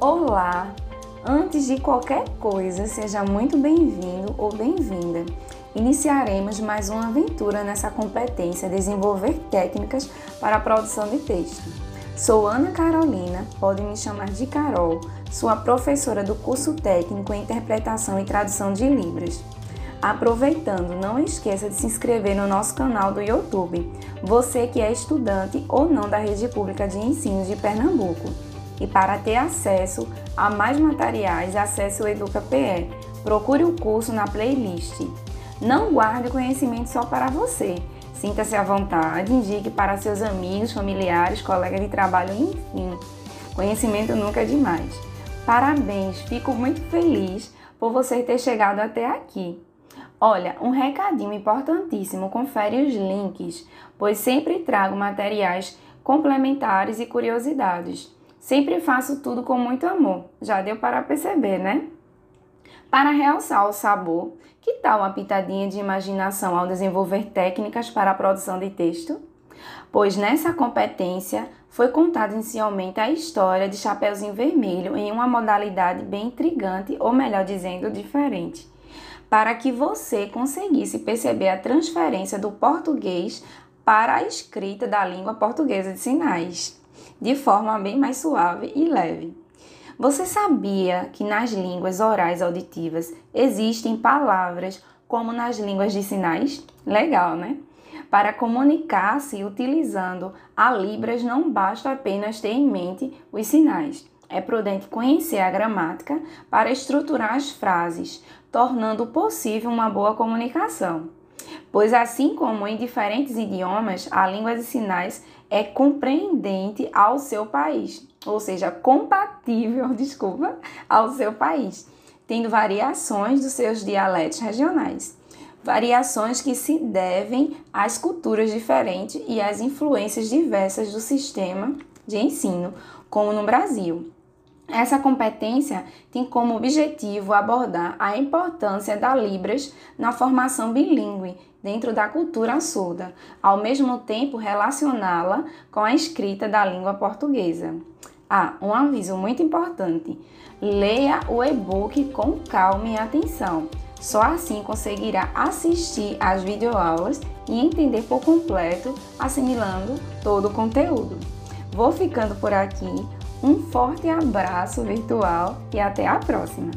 Olá! Antes de qualquer coisa, seja muito bem-vindo ou bem-vinda. Iniciaremos mais uma aventura nessa competência desenvolver técnicas para a produção de texto. Sou Ana Carolina, pode me chamar de Carol, sua professora do curso técnico em interpretação e tradução de Libras. Aproveitando, não esqueça de se inscrever no nosso canal do YouTube, você que é estudante ou não da rede pública de ensino de Pernambuco. E para ter acesso a mais materiais, acesse o EducaPE. Procure o curso na playlist. Não guarde conhecimento só para você. Sinta-se à vontade, indique para seus amigos, familiares, colegas de trabalho, enfim. Conhecimento nunca é demais. Parabéns, fico muito feliz por você ter chegado até aqui. Olha, um recadinho importantíssimo: confere os links, pois sempre trago materiais complementares e curiosidades. Sempre faço tudo com muito amor, já deu para perceber, né? Para realçar o sabor, que tal uma pitadinha de imaginação ao desenvolver técnicas para a produção de texto? Pois nessa competência foi contada inicialmente a história de Chapeuzinho Vermelho em uma modalidade bem intrigante, ou melhor dizendo, diferente, para que você conseguisse perceber a transferência do português para a escrita da língua portuguesa de sinais de forma bem mais suave e leve. Você sabia que nas línguas orais auditivas existem palavras como nas línguas de sinais? Legal, né? Para comunicar-se utilizando a Libras não basta apenas ter em mente os sinais. É prudente conhecer a gramática para estruturar as frases, tornando possível uma boa comunicação. Pois, assim como em diferentes idiomas, a língua de sinais é compreendente ao seu país, ou seja, compatível, desculpa, ao seu país, tendo variações dos seus dialetos regionais. Variações que se devem às culturas diferentes e às influências diversas do sistema de ensino, como no Brasil. Essa competência tem como objetivo abordar a importância da Libras na formação bilíngue dentro da cultura surda, ao mesmo tempo relacioná-la com a escrita da língua portuguesa. Ah, um aviso muito importante: leia o e-book com calma e atenção. Só assim conseguirá assistir às videoaulas e entender por completo, assimilando todo o conteúdo. Vou ficando por aqui. Um forte abraço virtual e até a próxima!